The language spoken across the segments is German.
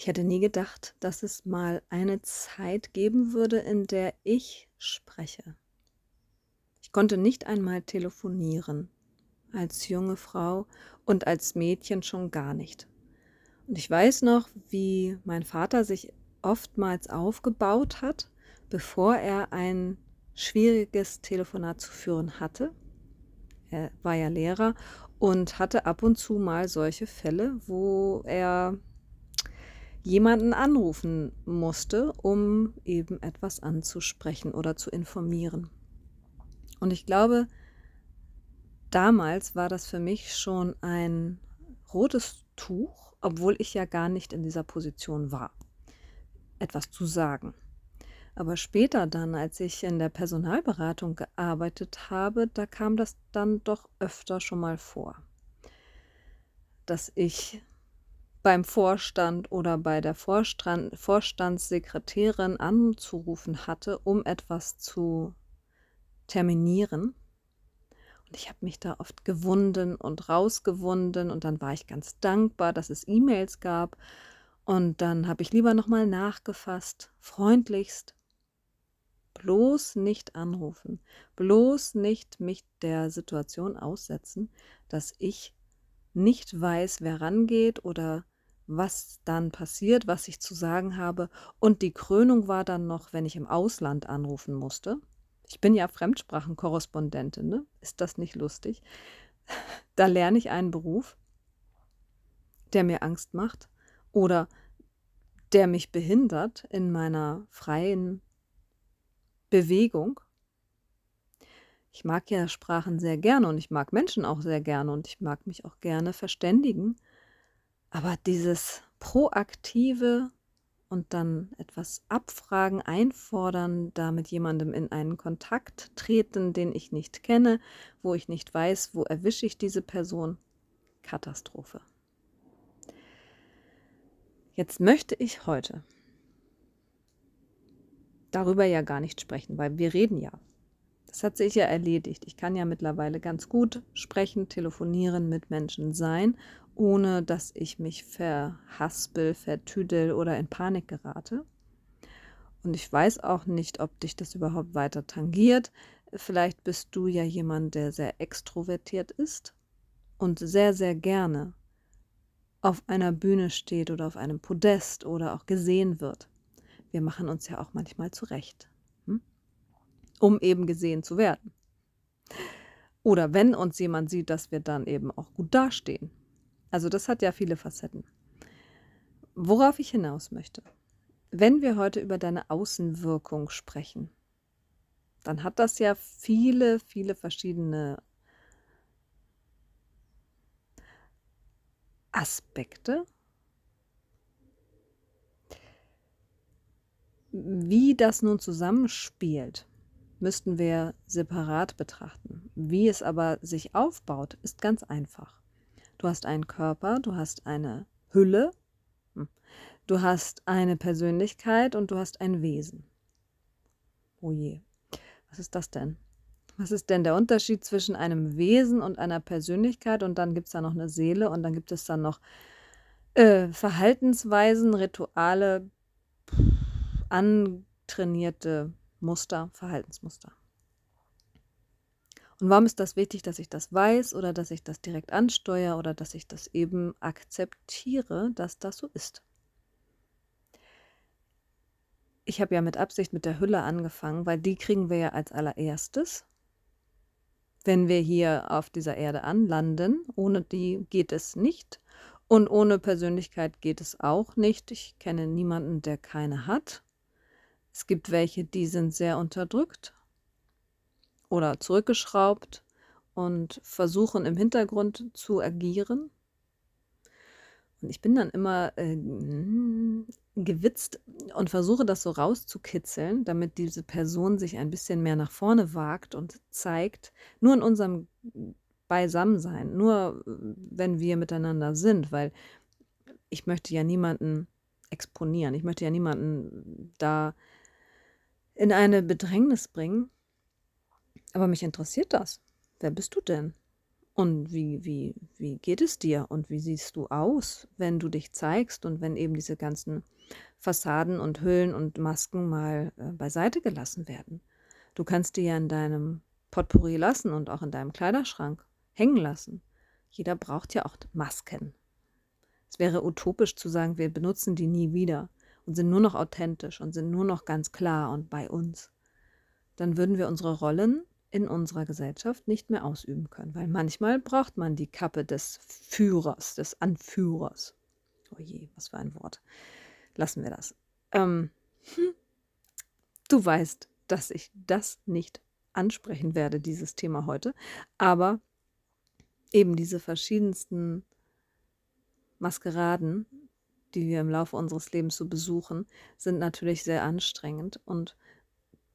Ich hätte nie gedacht, dass es mal eine Zeit geben würde, in der ich spreche. Ich konnte nicht einmal telefonieren, als junge Frau und als Mädchen schon gar nicht. Und ich weiß noch, wie mein Vater sich oftmals aufgebaut hat, bevor er ein schwieriges Telefonat zu führen hatte. Er war ja Lehrer und hatte ab und zu mal solche Fälle, wo er jemanden anrufen musste, um eben etwas anzusprechen oder zu informieren. Und ich glaube, damals war das für mich schon ein rotes Tuch, obwohl ich ja gar nicht in dieser Position war, etwas zu sagen. Aber später dann, als ich in der Personalberatung gearbeitet habe, da kam das dann doch öfter schon mal vor, dass ich beim Vorstand oder bei der Vorstand, Vorstandssekretärin anzurufen hatte, um etwas zu terminieren. Und ich habe mich da oft gewunden und rausgewunden und dann war ich ganz dankbar, dass es E-Mails gab. Und dann habe ich lieber nochmal nachgefasst, freundlichst. Bloß nicht anrufen, bloß nicht mich der Situation aussetzen, dass ich nicht weiß, wer rangeht oder was dann passiert, was ich zu sagen habe. Und die Krönung war dann noch, wenn ich im Ausland anrufen musste. Ich bin ja Fremdsprachenkorrespondentin, ne? Ist das nicht lustig? Da lerne ich einen Beruf, der mir Angst macht oder der mich behindert in meiner freien Bewegung. Ich mag ja Sprachen sehr gerne und ich mag Menschen auch sehr gerne und ich mag mich auch gerne verständigen. Aber dieses proaktive und dann etwas abfragen, einfordern, da mit jemandem in einen Kontakt treten, den ich nicht kenne, wo ich nicht weiß, wo erwische ich diese Person, Katastrophe. Jetzt möchte ich heute darüber ja gar nicht sprechen, weil wir reden ja. Das hat sich ja erledigt. Ich kann ja mittlerweile ganz gut sprechen, telefonieren, mit Menschen sein ohne dass ich mich verhaspel, vertüdel oder in Panik gerate. Und ich weiß auch nicht, ob dich das überhaupt weiter tangiert. Vielleicht bist du ja jemand, der sehr extrovertiert ist und sehr, sehr gerne auf einer Bühne steht oder auf einem Podest oder auch gesehen wird. Wir machen uns ja auch manchmal zurecht, hm? um eben gesehen zu werden. Oder wenn uns jemand sieht, dass wir dann eben auch gut dastehen. Also das hat ja viele Facetten. Worauf ich hinaus möchte. Wenn wir heute über deine Außenwirkung sprechen, dann hat das ja viele, viele verschiedene Aspekte. Wie das nun zusammenspielt, müssten wir separat betrachten. Wie es aber sich aufbaut, ist ganz einfach. Du hast einen Körper, du hast eine Hülle, hm. du hast eine Persönlichkeit und du hast ein Wesen. Oh je, was ist das denn? Was ist denn der Unterschied zwischen einem Wesen und einer Persönlichkeit? Und dann gibt es da noch eine Seele und dann gibt es dann noch äh, Verhaltensweisen, Rituale, antrainierte Muster, Verhaltensmuster. Und warum ist das wichtig, dass ich das weiß oder dass ich das direkt ansteuere oder dass ich das eben akzeptiere, dass das so ist? Ich habe ja mit Absicht mit der Hülle angefangen, weil die kriegen wir ja als allererstes, wenn wir hier auf dieser Erde anlanden. Ohne die geht es nicht. Und ohne Persönlichkeit geht es auch nicht. Ich kenne niemanden, der keine hat. Es gibt welche, die sind sehr unterdrückt oder zurückgeschraubt und versuchen im Hintergrund zu agieren. Und ich bin dann immer äh, gewitzt und versuche das so rauszukitzeln, damit diese Person sich ein bisschen mehr nach vorne wagt und zeigt, nur in unserem Beisammensein, nur wenn wir miteinander sind, weil ich möchte ja niemanden exponieren, ich möchte ja niemanden da in eine Bedrängnis bringen. Aber mich interessiert das. Wer bist du denn? Und wie, wie, wie geht es dir und wie siehst du aus, wenn du dich zeigst und wenn eben diese ganzen Fassaden und Hüllen und Masken mal äh, beiseite gelassen werden? Du kannst die ja in deinem Potpourri lassen und auch in deinem Kleiderschrank hängen lassen. Jeder braucht ja auch Masken. Es wäre utopisch zu sagen, wir benutzen die nie wieder und sind nur noch authentisch und sind nur noch ganz klar und bei uns. Dann würden wir unsere Rollen in unserer Gesellschaft nicht mehr ausüben können, weil manchmal braucht man die Kappe des Führers, des Anführers. Oh je, was für ein Wort. Lassen wir das. Ähm, hm, du weißt, dass ich das nicht ansprechen werde, dieses Thema heute, aber eben diese verschiedensten Maskeraden, die wir im Laufe unseres Lebens so besuchen, sind natürlich sehr anstrengend und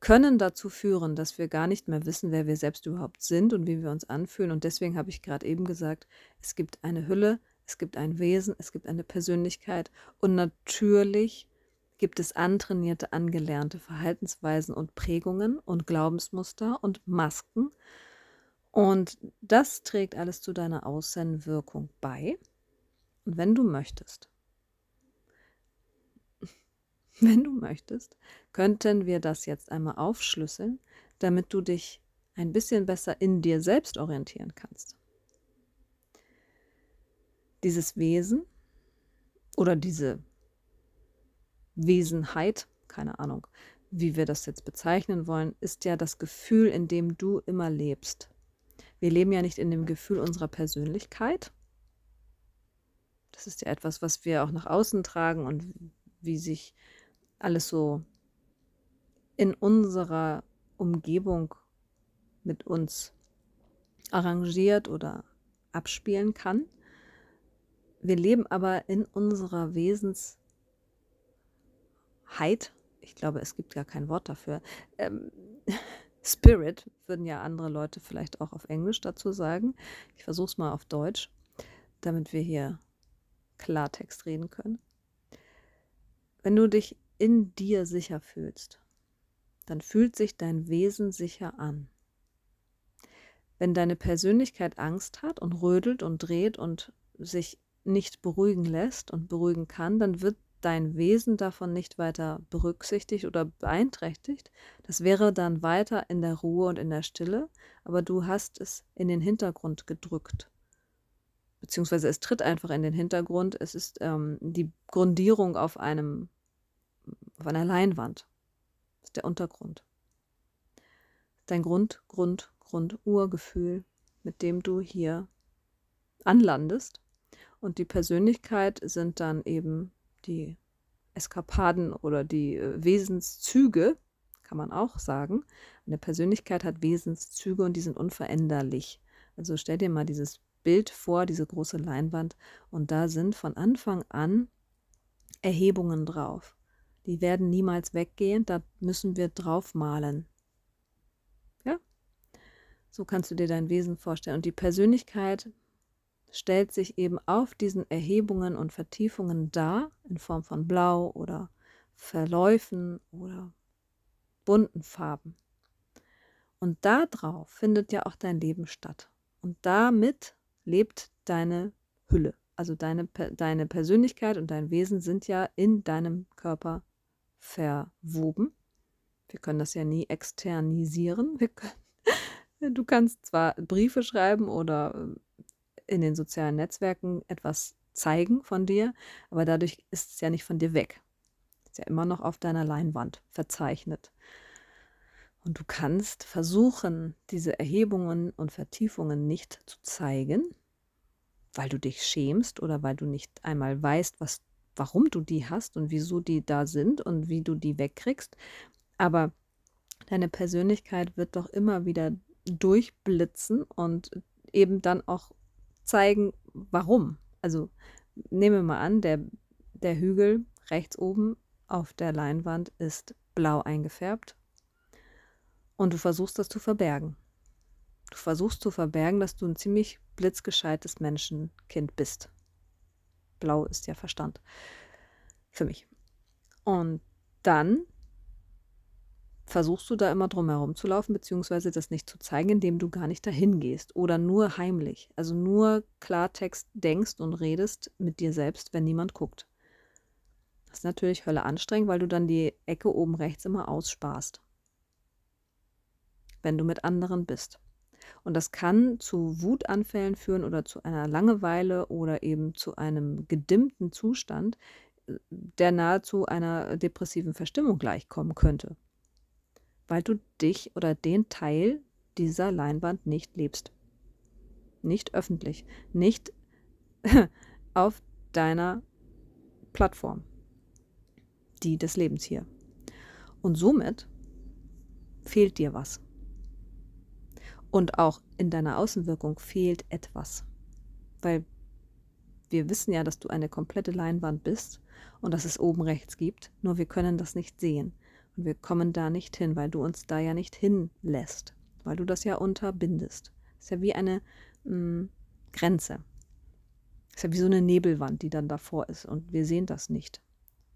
können dazu führen, dass wir gar nicht mehr wissen, wer wir selbst überhaupt sind und wie wir uns anfühlen. Und deswegen habe ich gerade eben gesagt, es gibt eine Hülle, es gibt ein Wesen, es gibt eine Persönlichkeit und natürlich gibt es antrainierte, angelernte Verhaltensweisen und Prägungen und Glaubensmuster und Masken. Und das trägt alles zu deiner Außenwirkung bei. Und wenn du möchtest, wenn du möchtest, könnten wir das jetzt einmal aufschlüsseln, damit du dich ein bisschen besser in dir selbst orientieren kannst. Dieses Wesen oder diese Wesenheit, keine Ahnung, wie wir das jetzt bezeichnen wollen, ist ja das Gefühl, in dem du immer lebst. Wir leben ja nicht in dem Gefühl unserer Persönlichkeit. Das ist ja etwas, was wir auch nach außen tragen und wie sich alles so in unserer Umgebung mit uns arrangiert oder abspielen kann. Wir leben aber in unserer Wesensheit, ich glaube, es gibt gar kein Wort dafür. Ähm, Spirit würden ja andere Leute vielleicht auch auf Englisch dazu sagen. Ich versuche es mal auf Deutsch, damit wir hier Klartext reden können. Wenn du dich in dir sicher fühlst, dann fühlt sich dein Wesen sicher an. Wenn deine Persönlichkeit Angst hat und rödelt und dreht und sich nicht beruhigen lässt und beruhigen kann, dann wird dein Wesen davon nicht weiter berücksichtigt oder beeinträchtigt. Das wäre dann weiter in der Ruhe und in der Stille, aber du hast es in den Hintergrund gedrückt. Beziehungsweise es tritt einfach in den Hintergrund. Es ist ähm, die Grundierung auf einem auf einer Leinwand. Das ist der Untergrund. Dein Grund, Grund, Grund, Urgefühl, mit dem du hier anlandest. Und die Persönlichkeit sind dann eben die Eskapaden oder die äh, Wesenszüge, kann man auch sagen. Eine Persönlichkeit hat Wesenszüge und die sind unveränderlich. Also stell dir mal dieses Bild vor, diese große Leinwand, und da sind von Anfang an Erhebungen drauf. Die werden niemals weggehen, da müssen wir draufmalen. Ja? So kannst du dir dein Wesen vorstellen. Und die Persönlichkeit stellt sich eben auf diesen Erhebungen und Vertiefungen dar, in Form von Blau oder Verläufen oder bunten Farben. Und darauf findet ja auch dein Leben statt. Und damit lebt deine Hülle. Also deine, deine Persönlichkeit und dein Wesen sind ja in deinem Körper verwoben. Wir können das ja nie externisieren. Können, du kannst zwar Briefe schreiben oder äh, in den sozialen Netzwerken etwas zeigen von dir, aber dadurch ist es ja nicht von dir weg. Ist ja immer noch auf deiner Leinwand verzeichnet. Und du kannst versuchen, diese Erhebungen und Vertiefungen nicht zu zeigen, weil du dich schämst oder weil du nicht einmal weißt, was warum du die hast und wieso die da sind und wie du die wegkriegst. Aber deine Persönlichkeit wird doch immer wieder durchblitzen und eben dann auch zeigen, warum. Also nehmen wir mal an, der, der Hügel rechts oben auf der Leinwand ist blau eingefärbt und du versuchst das zu verbergen. Du versuchst zu verbergen, dass du ein ziemlich blitzgescheites Menschenkind bist. Blau ist ja Verstand. Für mich. Und dann versuchst du da immer drum herum zu laufen, beziehungsweise das nicht zu zeigen, indem du gar nicht dahin gehst oder nur heimlich, also nur Klartext denkst und redest mit dir selbst, wenn niemand guckt. Das ist natürlich Hölle anstrengend, weil du dann die Ecke oben rechts immer aussparst, wenn du mit anderen bist. Und das kann zu Wutanfällen führen oder zu einer Langeweile oder eben zu einem gedimmten Zustand, äh, der nahezu einer depressiven Verstimmung gleichkommen könnte weil du dich oder den Teil dieser Leinwand nicht lebst. Nicht öffentlich, nicht auf deiner Plattform, die des Lebens hier. Und somit fehlt dir was. Und auch in deiner Außenwirkung fehlt etwas. Weil wir wissen ja, dass du eine komplette Leinwand bist und dass es oben rechts gibt, nur wir können das nicht sehen. Und wir kommen da nicht hin, weil du uns da ja nicht hinlässt, weil du das ja unterbindest. Ist ja wie eine mh, mm, Grenze. Ist ja wie so eine Nebelwand, die dann davor ist und wir sehen das nicht.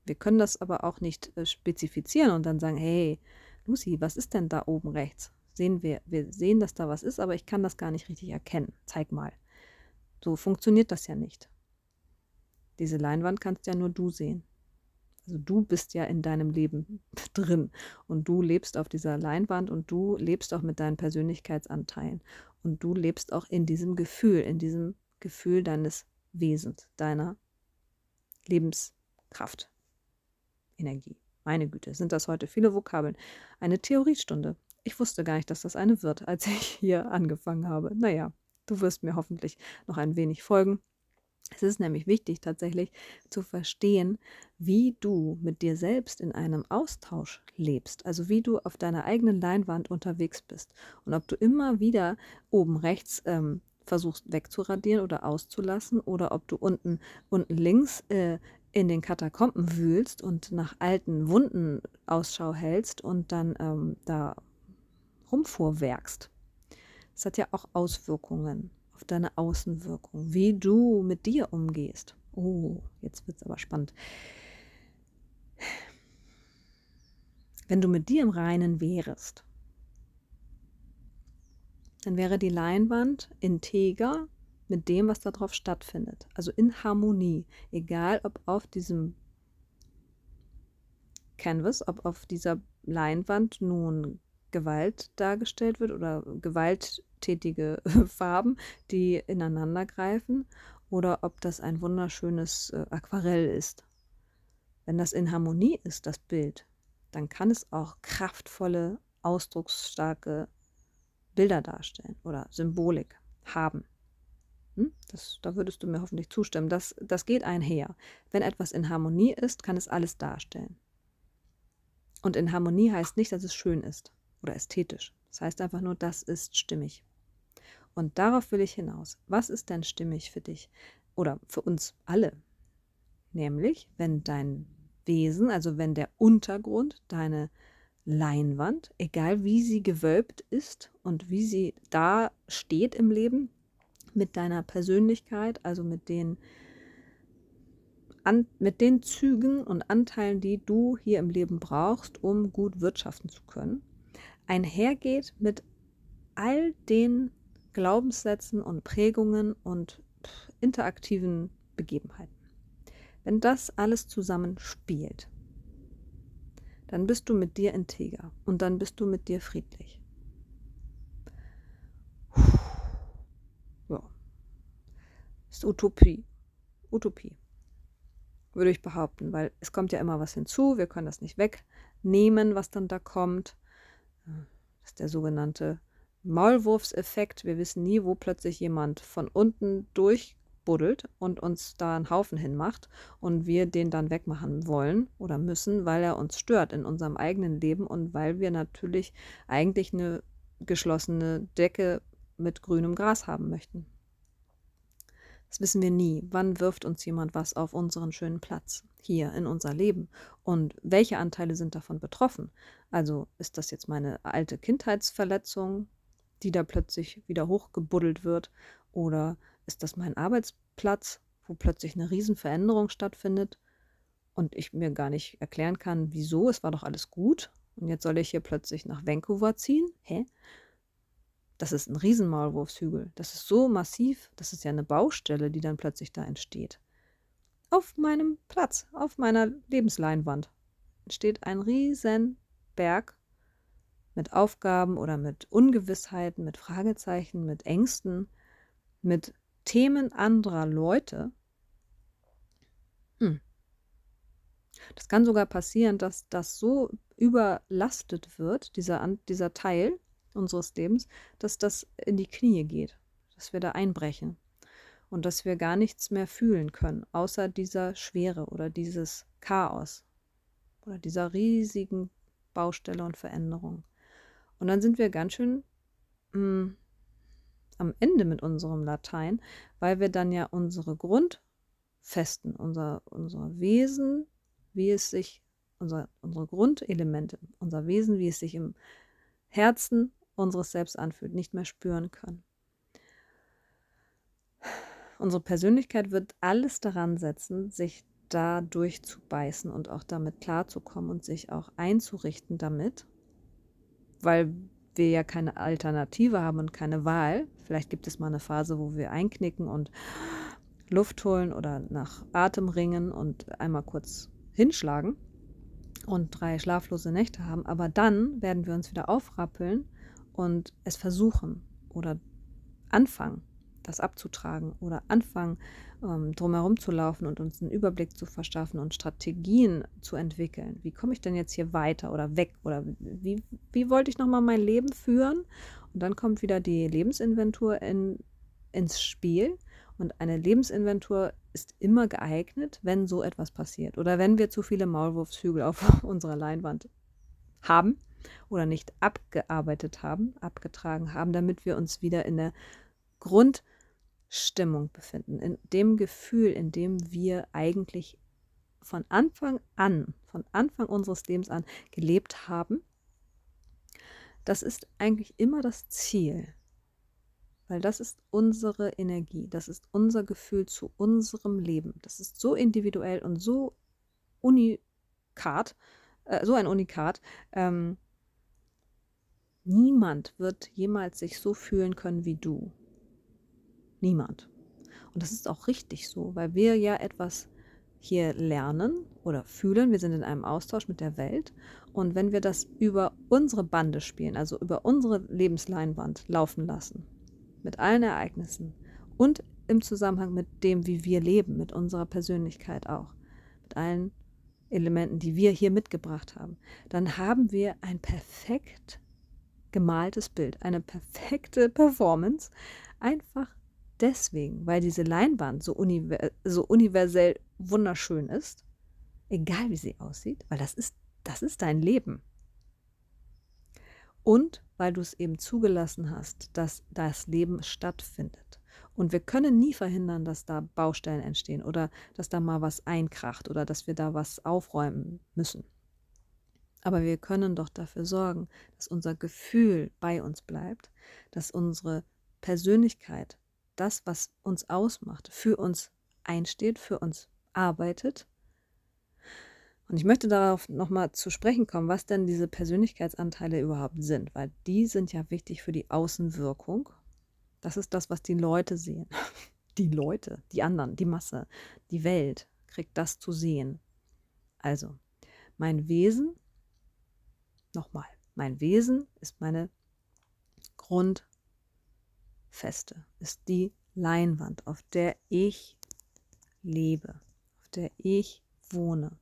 Wir können das aber auch nicht äh, spezifizieren und dann sagen, hey, Lucy, was ist denn da oben rechts? Sehen wir, wir sehen, dass da was ist, aber ich kann das gar nicht richtig erkennen. Zeig mal. So funktioniert das ja nicht. Diese Leinwand kannst ja nur du sehen. Also du bist ja in deinem Leben drin und du lebst auf dieser Leinwand und du lebst auch mit deinen Persönlichkeitsanteilen und du lebst auch in diesem Gefühl, in diesem Gefühl deines Wesens, deiner Lebenskraft, Energie. Meine Güte, sind das heute viele Vokabeln. Eine Theoriestunde. Ich wusste gar nicht, dass das eine wird, als ich hier angefangen habe. Naja, du wirst mir hoffentlich noch ein wenig folgen. Es ist nämlich wichtig, tatsächlich zu verstehen, wie du mit dir selbst in einem Austausch lebst, also wie du auf deiner eigenen Leinwand unterwegs bist und ob du immer wieder oben rechts ähm, versuchst wegzuradieren oder auszulassen oder ob du unten, unten links äh, in den Katakomben wühlst und nach alten Wunden Ausschau hältst und dann ähm, da rumfuhrwerkst. Das hat ja auch Auswirkungen auf deine Außenwirkung, wie du mit dir umgehst. Oh, jetzt wird es aber spannend. Wenn du mit dir im Reinen wärest, dann wäre die Leinwand integer mit dem, was darauf stattfindet. Also in Harmonie, egal ob auf diesem Canvas, ob auf dieser Leinwand nun Gewalt dargestellt wird oder gewalttätige Farben, die ineinander greifen, oder ob das ein wunderschönes äh, Aquarell ist. Wenn das in Harmonie ist, das Bild, dann kann es auch kraftvolle, ausdrucksstarke Bilder darstellen oder Symbolik haben. Hm? Das, da würdest du mir hoffentlich zustimmen. Das, das geht einher. Wenn etwas in Harmonie ist, kann es alles darstellen. Und in Harmonie heißt nicht, dass es schön ist oder ästhetisch. Das heißt einfach nur, das ist stimmig. Und darauf will ich hinaus. Was ist denn stimmig für dich oder für uns alle? Nämlich, wenn dein Wesen, also wenn der Untergrund, deine Leinwand, egal wie sie gewölbt ist und wie sie da steht im Leben, mit deiner Persönlichkeit, also mit den an, mit den Zügen und Anteilen, die du hier im Leben brauchst, um gut wirtschaften zu können, einhergeht mit all den Glaubenssätzen und Prägungen und interaktiven Begebenheiten. Wenn das alles zusammen spielt, dann bist du mit dir integer und dann bist du mit dir friedlich. Ja. Ist Utopie. Utopie. Würde ich behaupten, weil es kommt ja immer was hinzu, wir können das nicht wegnehmen, was dann da kommt. Das ist der sogenannte Maulwurfseffekt. Wir wissen nie, wo plötzlich jemand von unten durchbuddelt und uns da einen Haufen hinmacht und wir den dann wegmachen wollen oder müssen, weil er uns stört in unserem eigenen Leben und weil wir natürlich eigentlich eine geschlossene Decke mit grünem Gras haben möchten. Das wissen wir nie. Wann wirft uns jemand was auf unseren schönen Platz hier in unser Leben? Und welche Anteile sind davon betroffen? Also ist das jetzt meine alte Kindheitsverletzung, die da plötzlich wieder hochgebuddelt wird? Oder ist das mein Arbeitsplatz, wo plötzlich eine Riesenveränderung stattfindet und ich mir gar nicht erklären kann, wieso? Es war doch alles gut Und jetzt soll ich hier plötzlich nach Vancouver ziehen? Hä? Das ist ein Riesenmaulwurfshügel. Das ist so massiv. Das ist ja eine Baustelle, die dann plötzlich da entsteht. Auf meinem Platz, auf meiner Lebensleinwand entsteht ein Riesenberg mit Aufgaben oder mit Ungewissheiten, mit Fragezeichen, mit Ängsten, mit Themen anderer Leute. Hm. Das kann sogar passieren, dass das so überlastet wird, dieser, dieser Teil unseres Lebens, dass das in die Knie geht, dass wir da einbrechen und dass wir gar nichts mehr fühlen können, außer dieser Schwere oder dieses Chaos oder dieser riesigen Baustelle und Veränderung. Und dann sind wir ganz schön mh, hm, am Ende mit unserem Latein, weil wir dann ja unsere Grundfesten, unser, unser Wesen, wie es sich, unser, unsere Grundelemente, unser Wesen, wie es sich im Herzen unseres Selbst anfühlt, nicht mehr spüren können. Unsere Persönlichkeit wird alles daran setzen, sich da durchzubeißen und auch damit klarzukommen und sich auch einzurichten damit, weil wir ja keine Alternative haben und keine Wahl. Vielleicht gibt es mal eine Phase, wo wir einknicken und Luft holen oder nach Atem ringen und einmal kurz hinschlagen und drei schlaflose Nächte haben. Aber dann werden wir uns wieder aufrappeln und es versuchen oder anfangen das abzutragen oder anfangen, ähm, drumherum zu laufen und uns einen Überblick zu verschaffen und Strategien zu entwickeln. Wie komme ich denn jetzt hier weiter oder weg? Oder wie, wie wollte ich nochmal mein Leben führen? Und dann kommt wieder die Lebensinventur in, ins Spiel. Und eine Lebensinventur ist immer geeignet, wenn so etwas passiert oder wenn wir zu viele Maulwurfshügel auf unserer Leinwand haben oder nicht abgearbeitet haben, abgetragen haben, damit wir uns wieder in der Grund Stimmung befinden, in dem Gefühl, in dem wir eigentlich von Anfang an, von Anfang unseres Lebens an gelebt haben, das ist eigentlich immer das Ziel. Weil das ist unsere Energie, das ist unser Gefühl zu unserem Leben. Das ist so individuell und so unikat, äh, so ein Unikat. Ähm, niemand wird jemals sich so fühlen können wie du. Niemand. Und das ist auch richtig so, weil wir ja etwas hier lernen oder fühlen. Wir sind in einem Austausch mit der Welt. Und wenn wir das über unsere Bande spielen, also über unsere Lebensleinwand laufen lassen, mit allen Ereignissen und im Zusammenhang mit dem, wie wir leben, mit unserer Persönlichkeit auch, mit allen Elementen, die wir hier mitgebracht haben, dann haben wir ein perfekt gemaltes Bild, eine perfekte Performance, einfach deswegen, weil diese Leinwand so, univer so universell wunderschön ist, egal wie sie aussieht, weil das ist, das ist dein Leben. Und weil du es eben zugelassen hast, dass das Leben stattfindet. Und wir können nie verhindern, dass da Baustellen entstehen oder dass da mal was einkracht oder dass wir da was aufräumen müssen. Aber wir können doch dafür sorgen, dass unser Gefühl bei uns bleibt, dass unsere Persönlichkeit das, was uns ausmacht, für uns einsteht, für uns arbeitet. Und ich möchte darauf nochmal zu sprechen kommen, was denn diese Persönlichkeitsanteile überhaupt sind, weil die sind ja wichtig für die Außenwirkung. Das ist das, was die Leute sehen. Die Leute, die anderen, die Masse, die Welt kriegt das zu sehen. Also, mein Wesen, nochmal, mein Wesen ist meine Grund- feste, ist die Leinwand, auf der ich lebe, auf der ich wohne.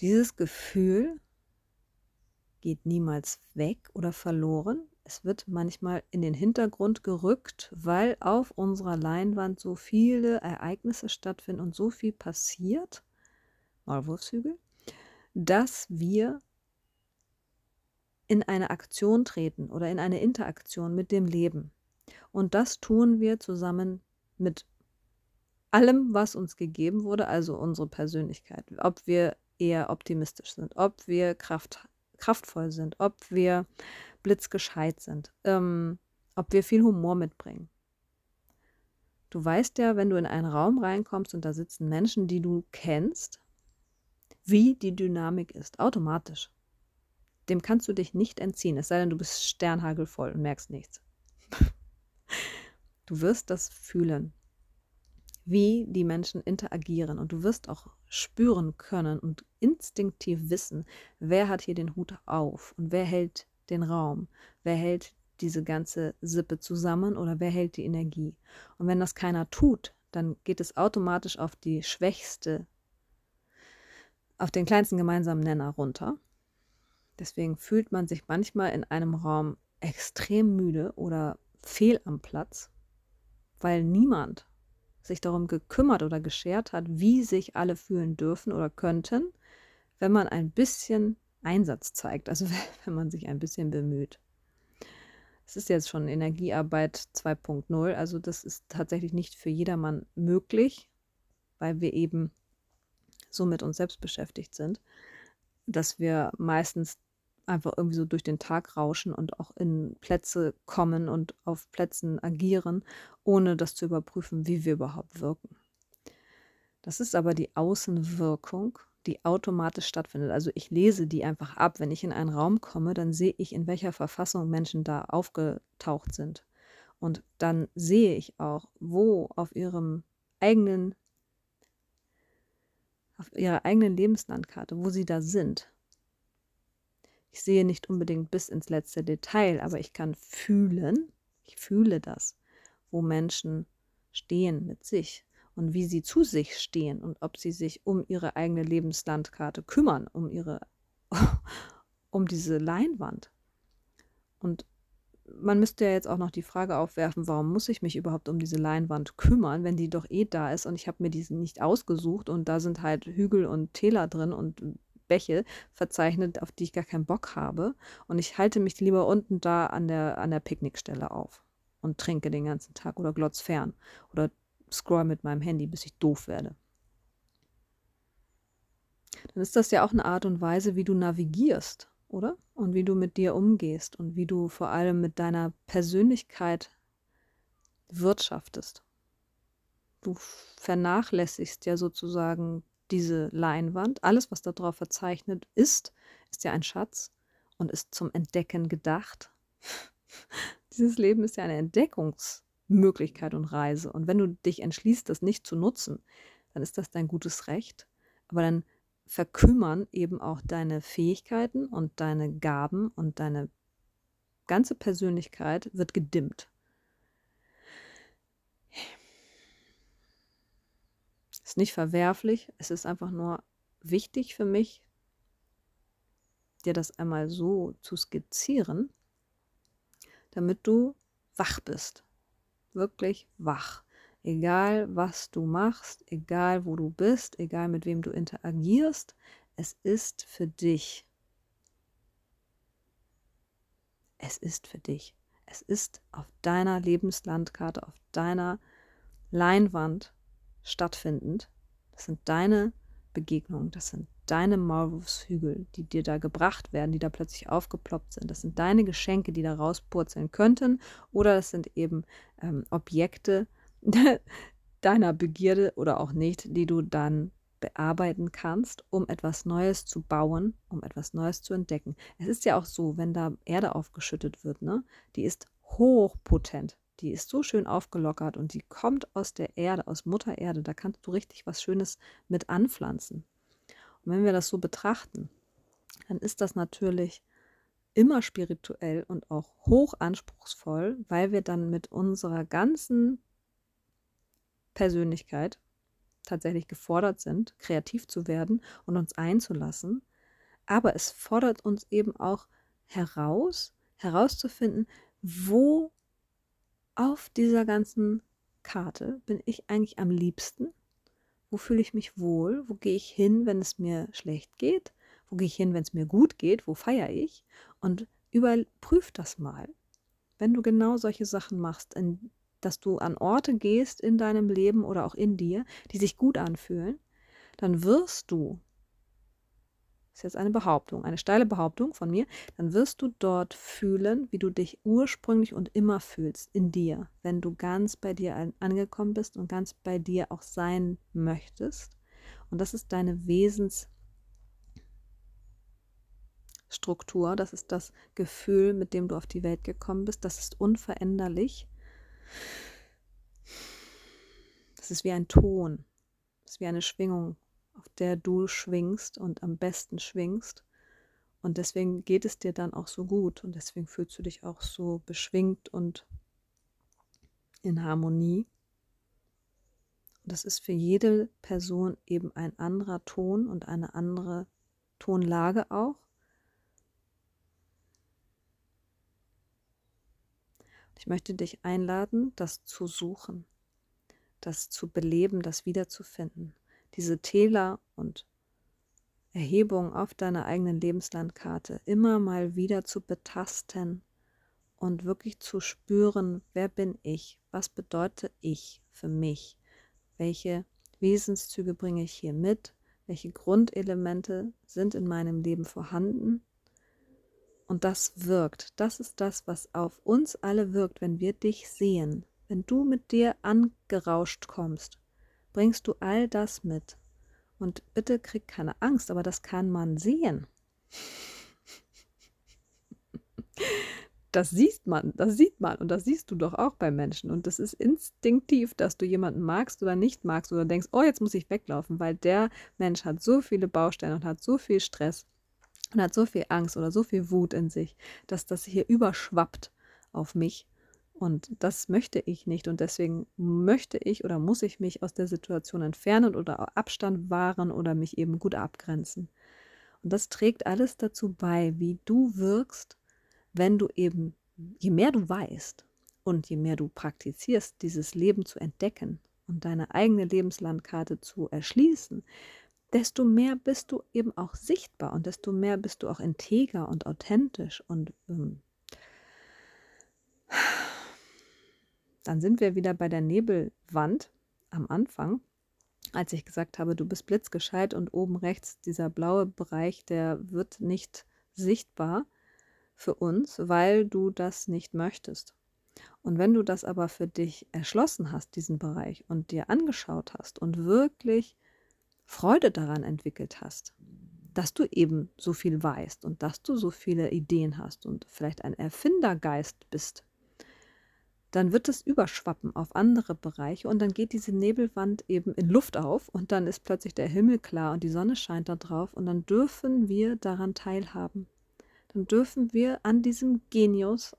Dieses Gefühl geht niemals weg oder verloren. Es wird manchmal in den Hintergrund gerückt, weil auf unserer Leinwand so viele Ereignisse stattfinden und so viel passiert, Maulwurfshügel, dass wir in eine Aktion treten oder in eine Interaktion mit dem Leben. Und das tun wir zusammen mit allem, was uns gegeben wurde, also unsere Persönlichkeit. Ob wir eher optimistisch sind, ob wir kraft, kraftvoll sind, ob wir blitzgescheit sind, ähm, ob wir viel Humor mitbringen. Du weißt ja, wenn du in einen Raum reinkommst und da sitzen Menschen, die du kennst, wie die Dynamik ist, automatisch. Dem kannst du dich nicht entziehen, es sei denn, du bist sternhagelvoll und merkst nichts. Du wirst das fühlen, wie die Menschen interagieren und du wirst auch spüren können und instinktiv wissen, wer hat hier den Hut auf und wer hält den Raum, wer hält diese ganze Sippe zusammen oder wer hält die Energie. Und wenn das keiner tut, dann geht es automatisch auf die schwächste, auf den kleinsten gemeinsamen Nenner runter. Deswegen fühlt man sich manchmal in einem Raum extrem müde oder fehl am Platz, weil niemand sich darum gekümmert oder geschert hat, wie sich alle fühlen dürfen oder könnten, wenn man ein bisschen Einsatz zeigt, also wenn man sich ein bisschen bemüht. Es ist jetzt schon Energiearbeit 2.0, also das ist tatsächlich nicht für jedermann möglich, weil wir eben so mit uns selbst beschäftigt sind, dass wir meistens einfach irgendwie so durch den Tag rauschen und auch in Plätze kommen und auf Plätzen agieren, ohne das zu überprüfen, wie wir überhaupt wirken. Das ist aber die Außenwirkung die automatisch stattfindet. Also ich lese die einfach ab. Wenn ich in einen Raum komme, dann sehe ich, in welcher Verfassung Menschen da aufgetaucht sind. Und dann sehe ich auch, wo auf ihrem eigenen, auf ihrer eigenen Lebenslandkarte, wo sie da sind. Ich sehe nicht unbedingt bis ins letzte Detail, aber ich kann fühlen, ich fühle das, wo Menschen stehen mit sich, und wie sie zu sich stehen und ob sie sich um ihre eigene Lebenslandkarte kümmern, um ihre, um diese Leinwand. Und man müsste ja jetzt auch noch die Frage aufwerfen, warum muss ich mich überhaupt um diese Leinwand kümmern, wenn die doch eh da ist und ich habe mir diese nicht ausgesucht und da sind halt Hügel und Täler drin und Bäche verzeichnet, auf die ich gar keinen Bock habe und ich halte mich lieber unten da an der, an der Picknickstelle auf und trinke den ganzen Tag oder glotz fern oder scroll mit meinem Handy, bis ich doof werde. Dann ist das ja auch eine Art und Weise, wie du navigierst, oder? Und wie du mit dir umgehst und wie du vor allem mit deiner Persönlichkeit wirtschaftest. Du vernachlässigst ja sozusagen diese Leinwand. Alles, was darauf verzeichnet ist, ist ja ein Schatz und ist zum Entdecken gedacht. Dieses Leben ist ja eine Entdeckungs- Möglichkeit und Reise. Und wenn du dich entschließt, das nicht zu nutzen, dann ist das dein gutes Recht. Aber dann verkümmern eben auch deine Fähigkeiten und deine Gaben und deine ganze Persönlichkeit wird gedimmt. Ist nicht verwerflich, es ist einfach nur wichtig für mich, dir das einmal so zu skizzieren, damit du wach bist wirklich wach. Egal, was du machst, egal, wo du bist, egal, mit wem du interagierst, es ist für dich. Es ist für dich. Es ist auf deiner Lebenslandkarte, auf deiner Leinwand stattfindend. Das sind deine Begegnungen, das sind deine Maulwurfshügel, die dir da gebracht werden, die da plötzlich aufgeploppt sind. Das sind deine Geschenke, die da rauspurzeln könnten. Oder das sind eben ähm, Objekte deiner Begierde oder auch nicht, die du dann bearbeiten kannst, um etwas Neues zu bauen, um etwas Neues zu entdecken. Es ist ja auch so, wenn da Erde aufgeschüttet wird, ne, die ist hochpotent. Die ist so schön aufgelockert und die kommt aus der Erde, aus Mutter Erde. Da kannst du richtig was Schönes mit anpflanzen. Und wenn wir das so betrachten, dann ist das natürlich immer spirituell und auch hoch anspruchsvoll, weil wir dann mit unserer ganzen Persönlichkeit tatsächlich gefordert sind, kreativ zu werden und uns einzulassen. Aber es fordert uns eben auch heraus, herauszufinden, wo auf dieser ganzen Karte bin ich eigentlich am liebsten wo fühle ich mich wohl? Wo gehe ich hin, wenn es mir schlecht geht? Wo gehe ich hin, wenn es mir gut geht? Wo feiere ich? Und überprüf das mal. Wenn du genau solche Sachen machst, in, dass du an Orte gehst in deinem Leben oder auch in dir, die sich gut anfühlen, dann wirst du ist jetzt eine Behauptung, eine steile Behauptung von mir, dann wirst du dort fühlen, wie du dich ursprünglich und immer fühlst in dir, wenn du ganz bei dir angekommen bist und ganz bei dir auch sein möchtest. Und das ist deine Wesens Lebensstruktur, das ist das Gefühl, mit dem du auf die Welt gekommen bist, das ist unveränderlich. Das ist wie ein Ton, das ist wie eine Schwingung, auf der du schwingst und am besten schwingst. Und deswegen geht es dir dann auch so gut und deswegen fühlst du dich auch so beschwingt und in Harmonie. Und das ist für jede Person eben ein anderer Ton und eine andere Tonlage auch. Ich möchte dich einladen, das zu suchen, das zu beleben, das wiederzufinden. Diese Täler und Erhebungen auf deiner eigenen Lebenslandkarte immer mal wieder zu betasten und wirklich zu spüren, wer bin ich, was bedeutet ich für mich, welche Wesenszüge bringe ich hier mit, welche Grundelemente sind in meinem Leben vorhanden. Und das wirkt. Das ist das, was auf uns alle wirkt, wenn wir dich sehen. Wenn du mit dir angerauscht kommst, bringst du all das mit. Und bitte krieg keine Angst, aber das kann man sehen. das siehst man, das sieht man und das siehst du doch auch bei Menschen. Und das ist instinktiv, dass du jemanden magst oder nicht magst oder denkst, oh, jetzt muss ich weglaufen, weil der Mensch hat so viele Baustellen und hat so viel Stress und hat so viel Angst oder so viel Wut in sich, dass das hier überschwappt auf mich. Und das möchte ich nicht. Und deswegen möchte ich oder muss ich mich aus der Situation entfernen oder Abstand wahren oder mich eben gut abgrenzen. Und das trägt alles dazu bei, wie du wirkst wenn du eben, je mehr du weißt und je mehr du praktizierst, dieses Leben zu entdecken und deine eigene Lebenslandkarte zu erschließen, desto mehr bist du eben auch sichtbar und desto mehr bist du auch integer und authentisch und ähm, dann sind wir wieder bei der Nebelwand am Anfang, als ich gesagt habe, du bist blitzgescheit und oben rechts dieser blaue Bereich, der wird nicht sichtbar für uns, weil du das nicht möchtest. Und wenn du das aber für dich erschlossen hast, diesen Bereich, und dir angeschaut hast und wirklich Freude daran entwickelt hast, dass du eben so viel weißt und dass du so viele Ideen hast und vielleicht ein Erfindergeist bist, dann wird es überschwappen auf andere Bereiche und dann geht diese Nebelwand eben in Luft auf und dann ist plötzlich der Himmel klar und die Sonne scheint da drauf und dann dürfen wir daran teilhaben dann dürfen wir an diesem Genius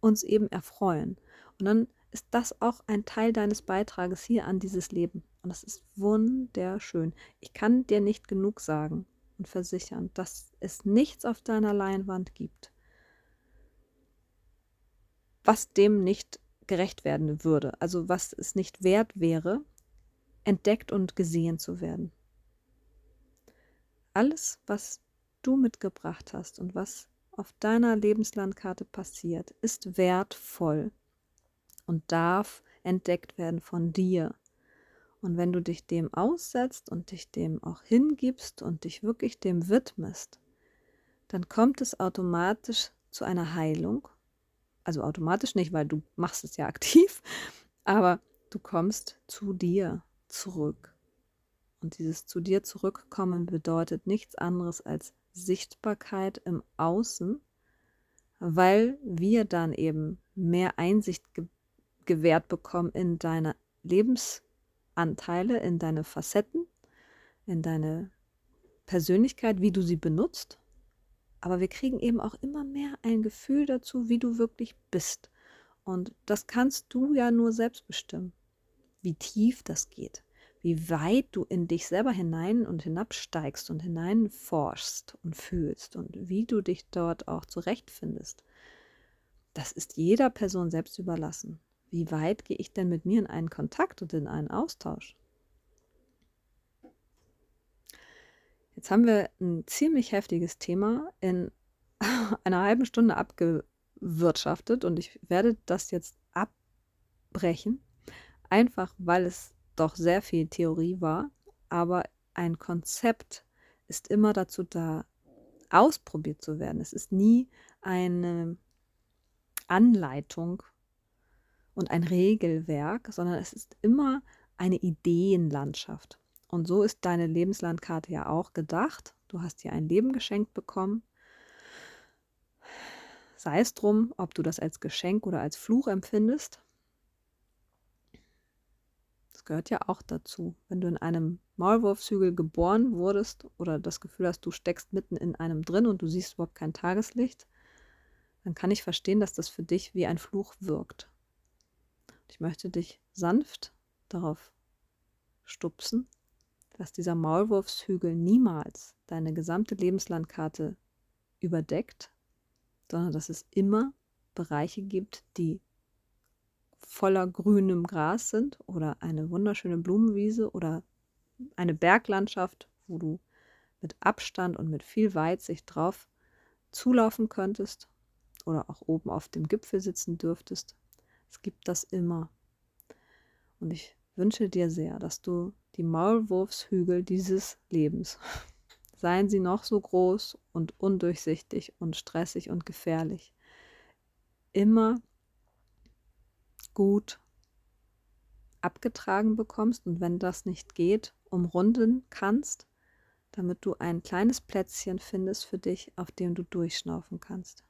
uns eben erfreuen. Und dann ist das auch ein Teil deines Beitrages hier an dieses Leben. Und das ist wunderschön. Ich kann dir nicht genug sagen und versichern, dass es nichts auf deiner Leinwand gibt, was dem nicht gerecht werden würde. Also was es nicht wert wäre, entdeckt und gesehen zu werden. Alles, was du mitgebracht hast und was auf deiner Lebenslandkarte passiert, ist wertvoll und darf entdeckt werden von dir. Und wenn du dich dem aussetzt und dich dem auch hingibst und dich wirklich dem widmest, dann kommt es automatisch zu einer Heilung. Also automatisch nicht, weil du machst es ja aktiv, aber du kommst zu dir zurück. Und dieses zu dir zurückkommen bedeutet nichts anderes als Sichtbarkeit im Außen, weil wir dann eben mehr Einsicht ge gewährt bekommen in deine Lebensanteile, in deine Facetten, in deine Persönlichkeit, wie du sie benutzt. Aber wir kriegen eben auch immer mehr ein Gefühl dazu, wie du wirklich bist. Und das kannst du ja nur selbst bestimmen, wie tief das geht wie weit du in dich selber hinein und hinabsteigst und hineinforschst und fühlst und wie du dich dort auch zurechtfindest. Das ist jeder Person selbst überlassen. Wie weit gehe ich denn mit mir in einen Kontakt und in einen Austausch? Jetzt haben wir ein ziemlich heftiges Thema in einer halben Stunde abgewirtschaftet und ich werde das jetzt abbrechen, einfach weil es doch sehr viel Theorie war, aber ein Konzept ist immer dazu da, ausprobiert zu werden. Es ist nie eine Anleitung und ein Regelwerk, sondern es ist immer eine Ideenlandschaft. Und so ist deine Lebenslandkarte ja auch gedacht. Du hast dir ein Leben geschenkt bekommen. Sei es drum, ob du das als Geschenk oder als Fluch empfindest. Das gehört ja auch dazu. Wenn du in einem Maulwurfshügel geboren wurdest oder das Gefühl hast, du steckst mitten in einem drin und du siehst überhaupt kein Tageslicht, dann kann ich verstehen, dass das für dich wie ein Fluch wirkt. Ich möchte dich sanft darauf stupsen, dass dieser Maulwurfshügel niemals deine gesamte Lebenslandkarte überdeckt, sondern dass es immer Bereiche gibt, die voller grünem Gras sind oder eine wunderschöne Blumenwiese oder eine Berglandschaft, wo du mit Abstand und mit viel Weitsicht drauf zulaufen könntest oder auch oben auf dem Gipfel sitzen dürftest. Es gibt das immer. Und ich wünsche dir sehr, dass du die Maulwurfshügel dieses Lebens, seien sie noch so groß und undurchsichtig und stressig und gefährlich, immer gut abgetragen bekommst und wenn das nicht geht, umrunden kannst, damit du ein kleines Plätzchen findest für dich, auf dem du durchschnaufen kannst.